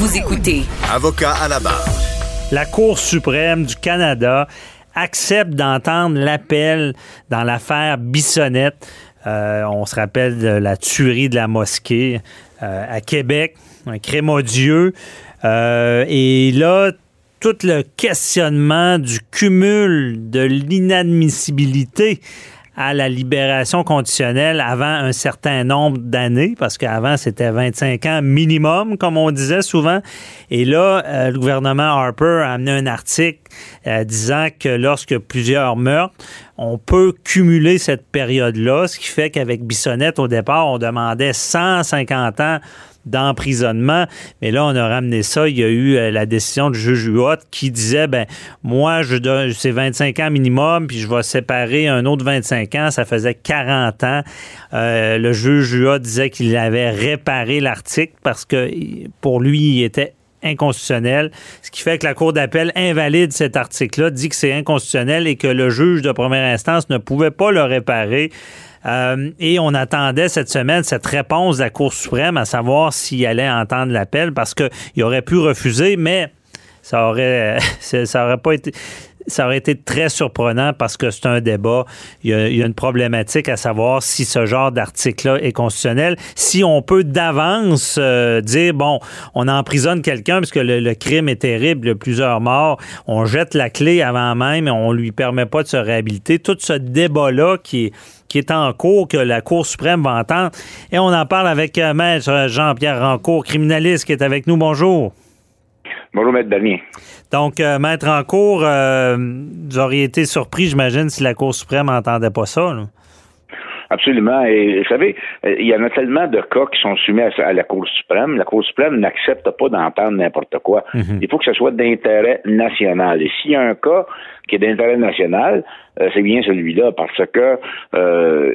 Vous écoutez Avocat à la barre. La Cour suprême du Canada accepte d'entendre l'appel dans l'affaire Bissonnette. Euh, on se rappelle de la tuerie de la mosquée euh, à Québec, un crime odieux. Euh, et là, tout le questionnement du cumul de l'inadmissibilité à la libération conditionnelle avant un certain nombre d'années, parce qu'avant, c'était 25 ans minimum, comme on disait souvent. Et là, euh, le gouvernement Harper a amené un article euh, disant que lorsque plusieurs meurtres, on peut cumuler cette période-là, ce qui fait qu'avec Bissonnette, au départ, on demandait 150 ans d'emprisonnement. Mais là, on a ramené ça. Il y a eu euh, la décision du juge Huot qui disait, ben moi, je donne, c'est 25 ans minimum, puis je vais séparer un autre 25 ans. Ça faisait 40 ans. Euh, le juge Huot disait qu'il avait réparé l'article parce que pour lui, il était inconstitutionnel, ce qui fait que la Cour d'appel invalide cet article-là, dit que c'est inconstitutionnel et que le juge de première instance ne pouvait pas le réparer. Euh, et on attendait cette semaine cette réponse de la Cour suprême à savoir s'il allait entendre l'appel parce qu'il aurait pu refuser, mais ça aurait, ça aurait pas été ça aurait été très surprenant parce que c'est un débat. Il y, a, une problématique à savoir si ce genre d'article-là est constitutionnel. Si on peut d'avance euh, dire, bon, on emprisonne quelqu'un parce que le, crime est terrible, il y a plusieurs morts, on jette la clé avant même et on lui permet pas de se réhabiliter. Tout ce débat-là qui est qui est en cours, que la Cour suprême va entendre. Et on en parle avec euh, Maître Jean-Pierre Rancourt, criminaliste, qui est avec nous. Bonjour. Bonjour, Maître Damien. Donc, euh, Maître en cours, euh, vous auriez été surpris, j'imagine, si la Cour suprême n'entendait pas ça. Absolument. Et vous savez, il y en a tellement de cas qui sont soumis à, la Cour suprême. La Cour suprême n'accepte pas d'entendre n'importe quoi. Mhm. Il faut que ce soit d'intérêt national. Et s'il y a un cas qui est d'intérêt national, euh, c'est bien celui-là, parce que euh,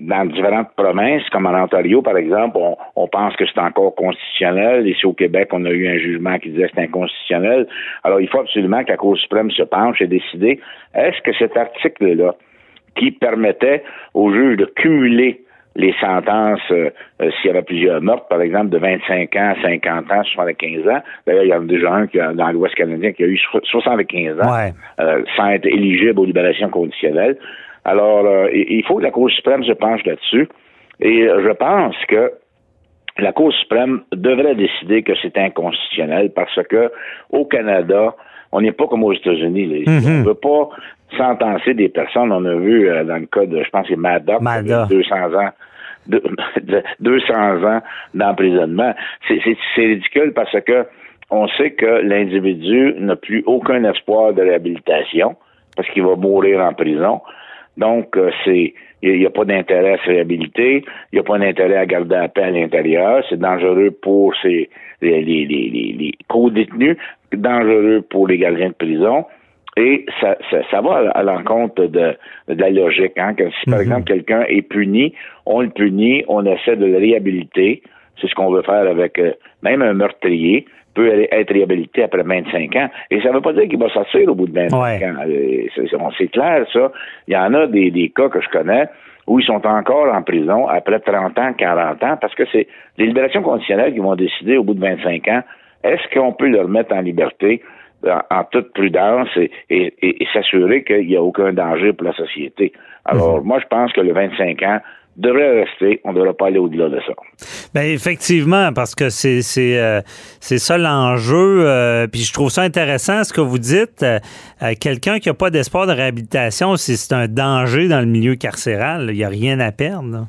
dans différentes provinces, comme en Ontario, par exemple, on, pense que c'est encore constitutionnel. Ici au Québec, on a eu un jugement qui disait que c'est inconstitutionnel. Alors, il faut absolument que la Cour suprême se penche et décider est-ce que cet article-là qui permettait aux juges de cumuler les sentences euh, euh, s'il y avait plusieurs meurtres, par exemple, de 25 ans, 50 ans, 75 ans. D'ailleurs, il y en a déjà un qui, dans l'Ouest canadien qui a eu 75 ans euh, sans être éligible aux libérations conditionnelles. Alors, il faut que la Cour suprême se penche là-dessus. Et je pense que la Cour suprême devrait décider que c'est inconstitutionnel parce que au Canada, on n'est pas comme aux États-Unis. On ne veut pas sentencer des personnes. On a vu euh, dans le cas de, je pense, c'est Maddox, 200 ans. 200 ans d'emprisonnement. C'est ridicule parce que on sait que l'individu n'a plus aucun espoir de réhabilitation parce qu'il va mourir en prison. Donc, euh, c'est il n'y a, pas d'intérêt à se réhabiliter, il n'y a pas d'intérêt à garder la paix à l'intérieur, c'est dangereux pour ces, les, les, les, les co-détenus, dangereux pour les gardiens de prison, et ça, ça, va à, l'encontre de, de, la logique. Hein, que si, par mhm. exemple, quelqu'un est puni, on le punit, on essaie de le réhabiliter. C'est ce qu'on veut faire avec euh, même un meurtrier peut être réhabilité après 25 ans. Et ça ne veut pas dire qu'il va sortir au bout de 25 ans. Euh, c'est clair, ça. Il y en a des, des cas que je connais où ils sont encore en prison après 30 ans, 40 ans, parce que c'est les libérations conditionnelles qui vont décider au bout de 25 ans, est-ce qu'on peut le remettre en liberté en, toute prudence et, s'assurer qu'il n'y a aucun danger pour la société? Alors, mhm. moi, je pense que le 25 ans devrait rester. On ne devrait pas aller au-delà de ça. Bien, effectivement, parce que c'est c'est euh, ça l'enjeu. Euh, puis je trouve ça intéressant ce que vous dites. Euh, quelqu'un qui n'a pas d'espoir de réhabilitation, c'est un danger dans le milieu carcéral. Il n'y a rien à perdre.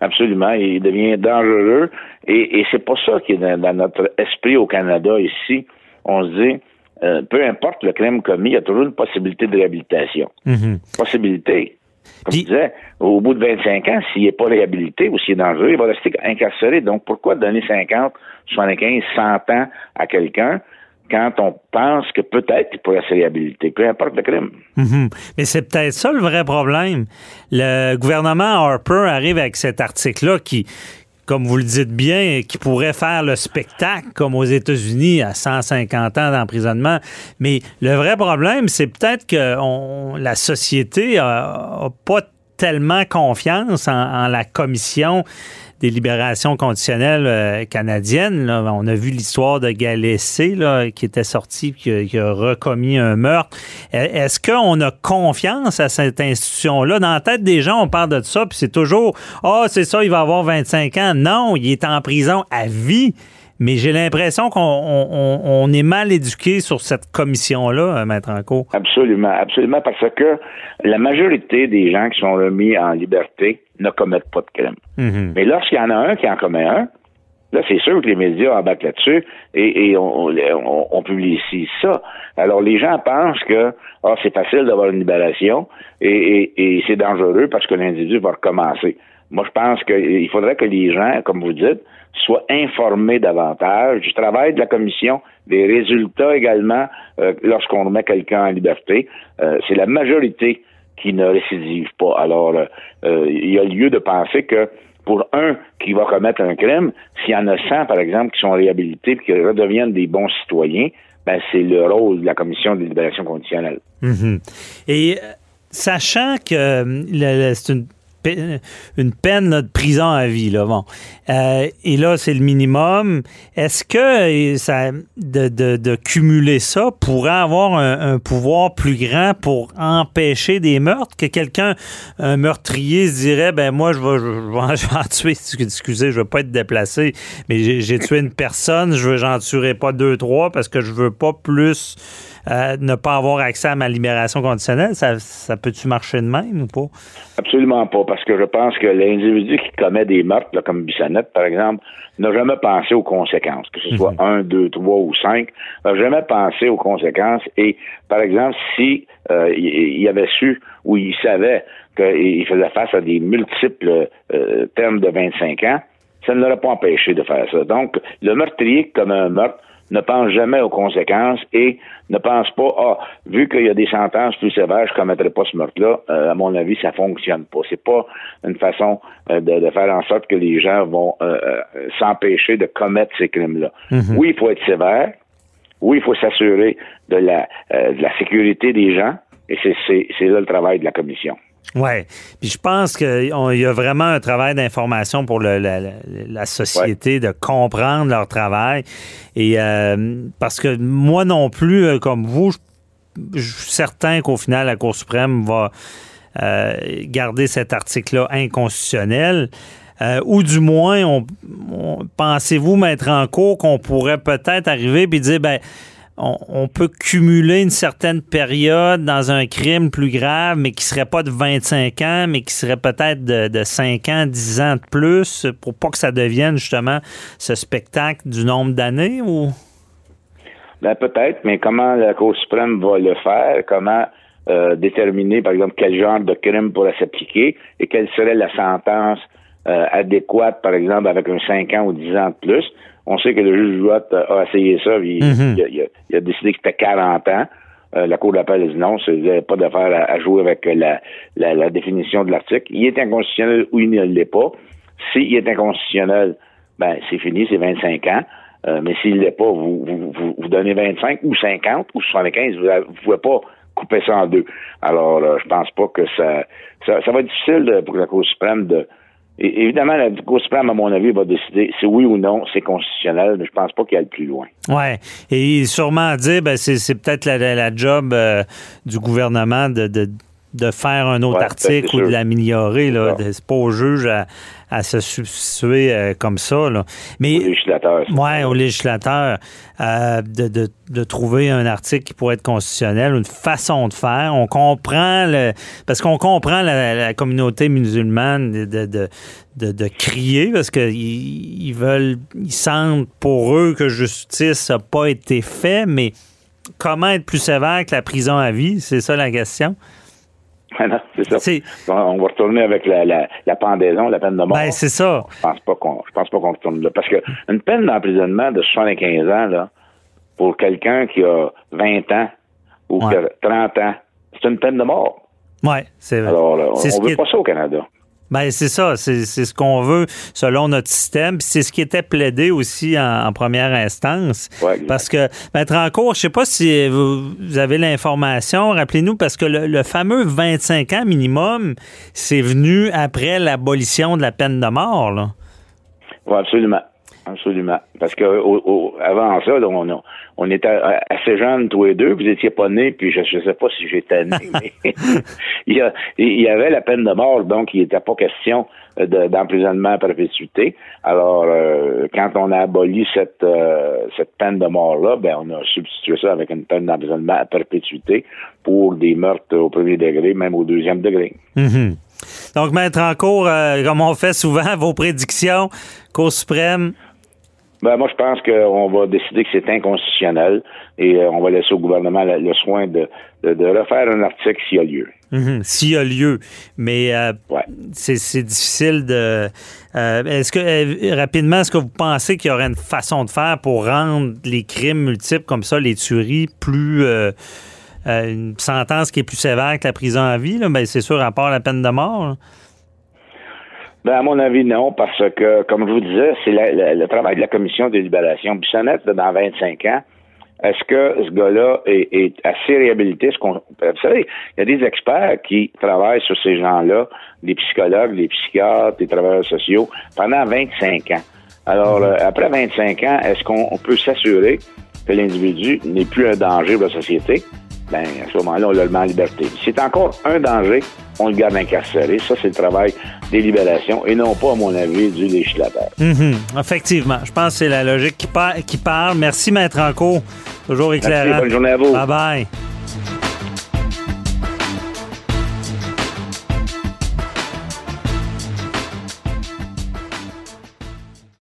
Absolument. Il devient dangereux. Et, et c'est pas ça qui est dans, notre esprit au Canada ici on se dit, euh, peu importe le crime commis, il y a toujours une possibilité de réhabilitation. Mhm. Possibilité. Comme je disais, au bout de 25 ans, s'il n'est pas réhabilité ou s'il est dangereux, il va rester incarcéré. Donc, pourquoi donner 50, 75, 100 ans à quelqu'un quand on pense que peut-être il pourrait se réhabiliter, peu importe le crime. Mhm. Mais c'est peut-être ça le vrai problème. Le gouvernement Harper arrive avec cet article-là qui, comme vous le dites bien, qui pourrait faire le spectacle comme aux États-Unis à 150 ans d'emprisonnement. Mais le vrai problème, c'est peut-être que la société n'a pas tellement confiance en la commission des libérations conditionnelles euh, canadiennes. On a vu l'histoire de Galessé là, qui était sorti qui, qui a recommis un meurtre. E, est-ce qu'on a confiance à cette institution-là? Dans la tête des gens, on parle de ça, puis c'est toujours Ah, oh, c'est ça, il va avoir 25 ans. Non, il est en prison à vie. Mais j'ai l'impression qu'on est mal éduqué sur cette commission-là, euh, Maître Anco. Absolument, absolument, parce que la majorité des gens qui sont remis en liberté ne commettent pas de crime. Mhm. Mais lorsqu'il y en a un qui en commet un, Là, c'est sûr que les médias embarquent là-dessus et, on, publie ici ça. Alors, les gens pensent que ah, c'est facile d'avoir une libération et, et c'est dangereux parce que l'individu va recommencer. Moi, je pense qu'il faudrait que les gens, comme vous dites, soient informés davantage du travail de la commission, des résultats également euh, lorsqu'on met quelqu'un en liberté. Euh, c'est la majorité qui ne récidive pas. Alors, euh, il y a lieu de penser que pour un qui va commettre un crime, s'il y en a 100, par exemple, qui sont réhabilités et qui redeviennent des bons citoyens, ben, c'est le rôle de la commission de libération conditionnelle. Mm-hmm. Et sachant que c'est une une peine de prison à vie. Là, bon. Euh, et là, c'est le minimum. Est-ce que ça, de, cumuler ça pourrait avoir un, pouvoir plus grand pour empêcher des meurtres? Que quelqu'un, un meurtrier, se dirait, ben moi, je vais, je en tuer. Excusez, je veux pas être déplacé, mais j'ai tué une personne, je j'en tuerai pas deux, trois parce que je veux pas plus euh, ne pas avoir accès à ma libération conditionnelle. Ça, ça peut-tu marcher de même ou pas? Absolument pas, parce que je pense que l'individu qui commet des meurtres, comme Bissonnette, par exemple, n'a jamais pensé aux conséquences, que ce soit mhm. un, deux, trois ou cinq, n'a jamais pensé aux conséquences. Et, par exemple, si euh, il, avait su ou il savait qu'il faisait face à des multiples euh, termes de 25 ans, ça ne l'aurait pas empêché de faire ça. Donc, le meurtrier comme un meurtre ne pense jamais aux conséquences et ne pense pas, ah, vu qu'il y a des sentences plus sévères, je ne commettrai pas ce meurtre-là. Euh, à mon avis, ça fonctionne pas. C'est pas une façon euh, de, faire en sorte que les gens vont euh, s'empêcher de commettre ces crimes-là. Mhm. Oui, il faut être sévère. Oui, il faut s'assurer de la, de la sécurité des gens. Et c'est là le travail de la commission. Oui. Puis je pense qu'il y a vraiment un travail d'information pour la, société, de comprendre leur travail. Et euh, parce que moi non plus, euh, comme vous, je, suis certain qu'au final, la Cour suprême va euh, garder cet article-là inconstitutionnel. ou du moins, pensez-vous mettre en cours qu'on pourrait peut-être arriver et dire, ben on, peut cumuler une certaine période dans un crime plus grave, mais qui serait pas de 25 ans, mais qui serait peut-être de, 5 ans, 10 ans de plus, pour pas que ça devienne justement ce spectacle du nombre d'années ou? Ben peut-être, mais comment la Cour suprême va le faire? Comment euh, déterminer, par exemple, quel genre de crime pourrait s'appliquer et quelle serait la sentence euh, adéquate, par exemple, avec un 5 ans ou 10 ans de plus? On sait que le juge Watt a essayé ça, puis mhm. il, a, décidé que c'était 40 ans. Euh, la Cour d'appel a dit non, c'est pas d'affaire à, jouer avec la, la, définition de l'article. Il est inconstitutionnel ou il ne l'est pas. S'il est inconstitutionnel, ben c'est fini, c'est 25 ans. Euh, mais s'il ne l'est pas, vous, vous, vous, donnez 25 ou 50 ou 75, vous ne pouvez pas couper ça en deux. Alors, euh, je pense pas que ça, ça, ça va être difficile pour la Cour suprême de, évidemment, la Cour suprême, à mon avis, va décider si oui ou non c'est constitutionnel, mais je pense pas qu'il y le plus loin. Oui. Et sûrement dire, ben, c'est peut-être la, job euh, du gouvernement de, de faire un autre article ou de l'améliorer. C'est pas au juge à, se substituer euh, comme ça. Là. Mais, au législateur. Oui, au législateur, euh, de, de, trouver un article qui pourrait être constitutionnel, une façon de faire. On comprend, le, parce qu'on comprend la, communauté musulmane de, de, de, crier, parce qu'ils ils veulent, ils sentent pour eux que justice n'a pas été faite, mais comment être plus sévère que la prison à vie? C'est ça la question? Non, c'est ça. On va retourner avec la, la, pendaison, la peine de mort. Ben, c'est ça. Je pense pas qu'on, je pense pas qu'on retourne là. Parce que une peine d'emprisonnement de 75 ans, là, pour quelqu'un qui a 20 ans ou qui a 30 ans, c'est une peine de mort. Oui, c'est vrai. Alors, on ne veut pas ça au Canada. Ben c'est ça, c'est ce qu'on veut selon notre système. C'est ce qui était plaidé aussi en, première instance. parce que mettre en cours, je sais pas si vous, avez l'information, rappelez-nous, parce que le, fameux 25 ans minimum, c'est venu après l'abolition de la peine de mort. Oui, absolument. Absolument. Parce que avant ça, on, on, était assez jeunes tous les deux. Vous étiez pas nés, puis je ne sais pas si j'étais né, mais il, y avait la peine de mort, donc il n'était pas question d'emprisonnement à perpétuité. Alors, euh, quand on a aboli cette, euh, cette peine de mort-là, ben, on a substitué ça avec une peine d'emprisonnement à perpétuité pour des meurtres au premier degré, même au deuxième degré. Mm-hmm. Donc, mettre en cours, euh, comme on fait souvent, vos prédictions, Cour suprême, ben, moi, je pense qu'on va décider que c'est inconstitutionnel et euh, on va laisser au gouvernement le, soin de, de, refaire un article s'il y a lieu. Mhm, s'il y a lieu. Mais euh, c'est difficile de. Euh, est-ce que, rapidement, est-ce que vous pensez qu'il y aurait une façon de faire pour rendre les crimes multiples comme ça, les tueries, plus. une sentence qui est plus sévère que la prison à vie? Ben, c'est sûr, à part la peine de mort. Ben, à mon avis, non, parce que, comme je vous disais, c'est le travail de la commission de libération. Bissonnette, dans 25 ans, est-ce que ce gars-là est, assez réhabilité? Ce vous savez, il y a des experts qui travaillent sur ces gens-là, des psychologues, des psychiatres, des travailleurs sociaux, pendant 25 ans. Alors, euh, après 25 ans, est-ce qu'on peut s'assurer que l'individu n'est plus un danger pour la société? Ben, à ce moment-là, on le met en liberté. C'est encore un danger, on le garde incarcéré. Ça, c'est le travail des libérations et non pas, à mon avis, du législateur. Mhm. Effectivement. Je pense que c'est la logique qui, qui parle. Merci, Maître Anco. Toujours éclairant. Merci, bonne journée à vous. Bye-bye.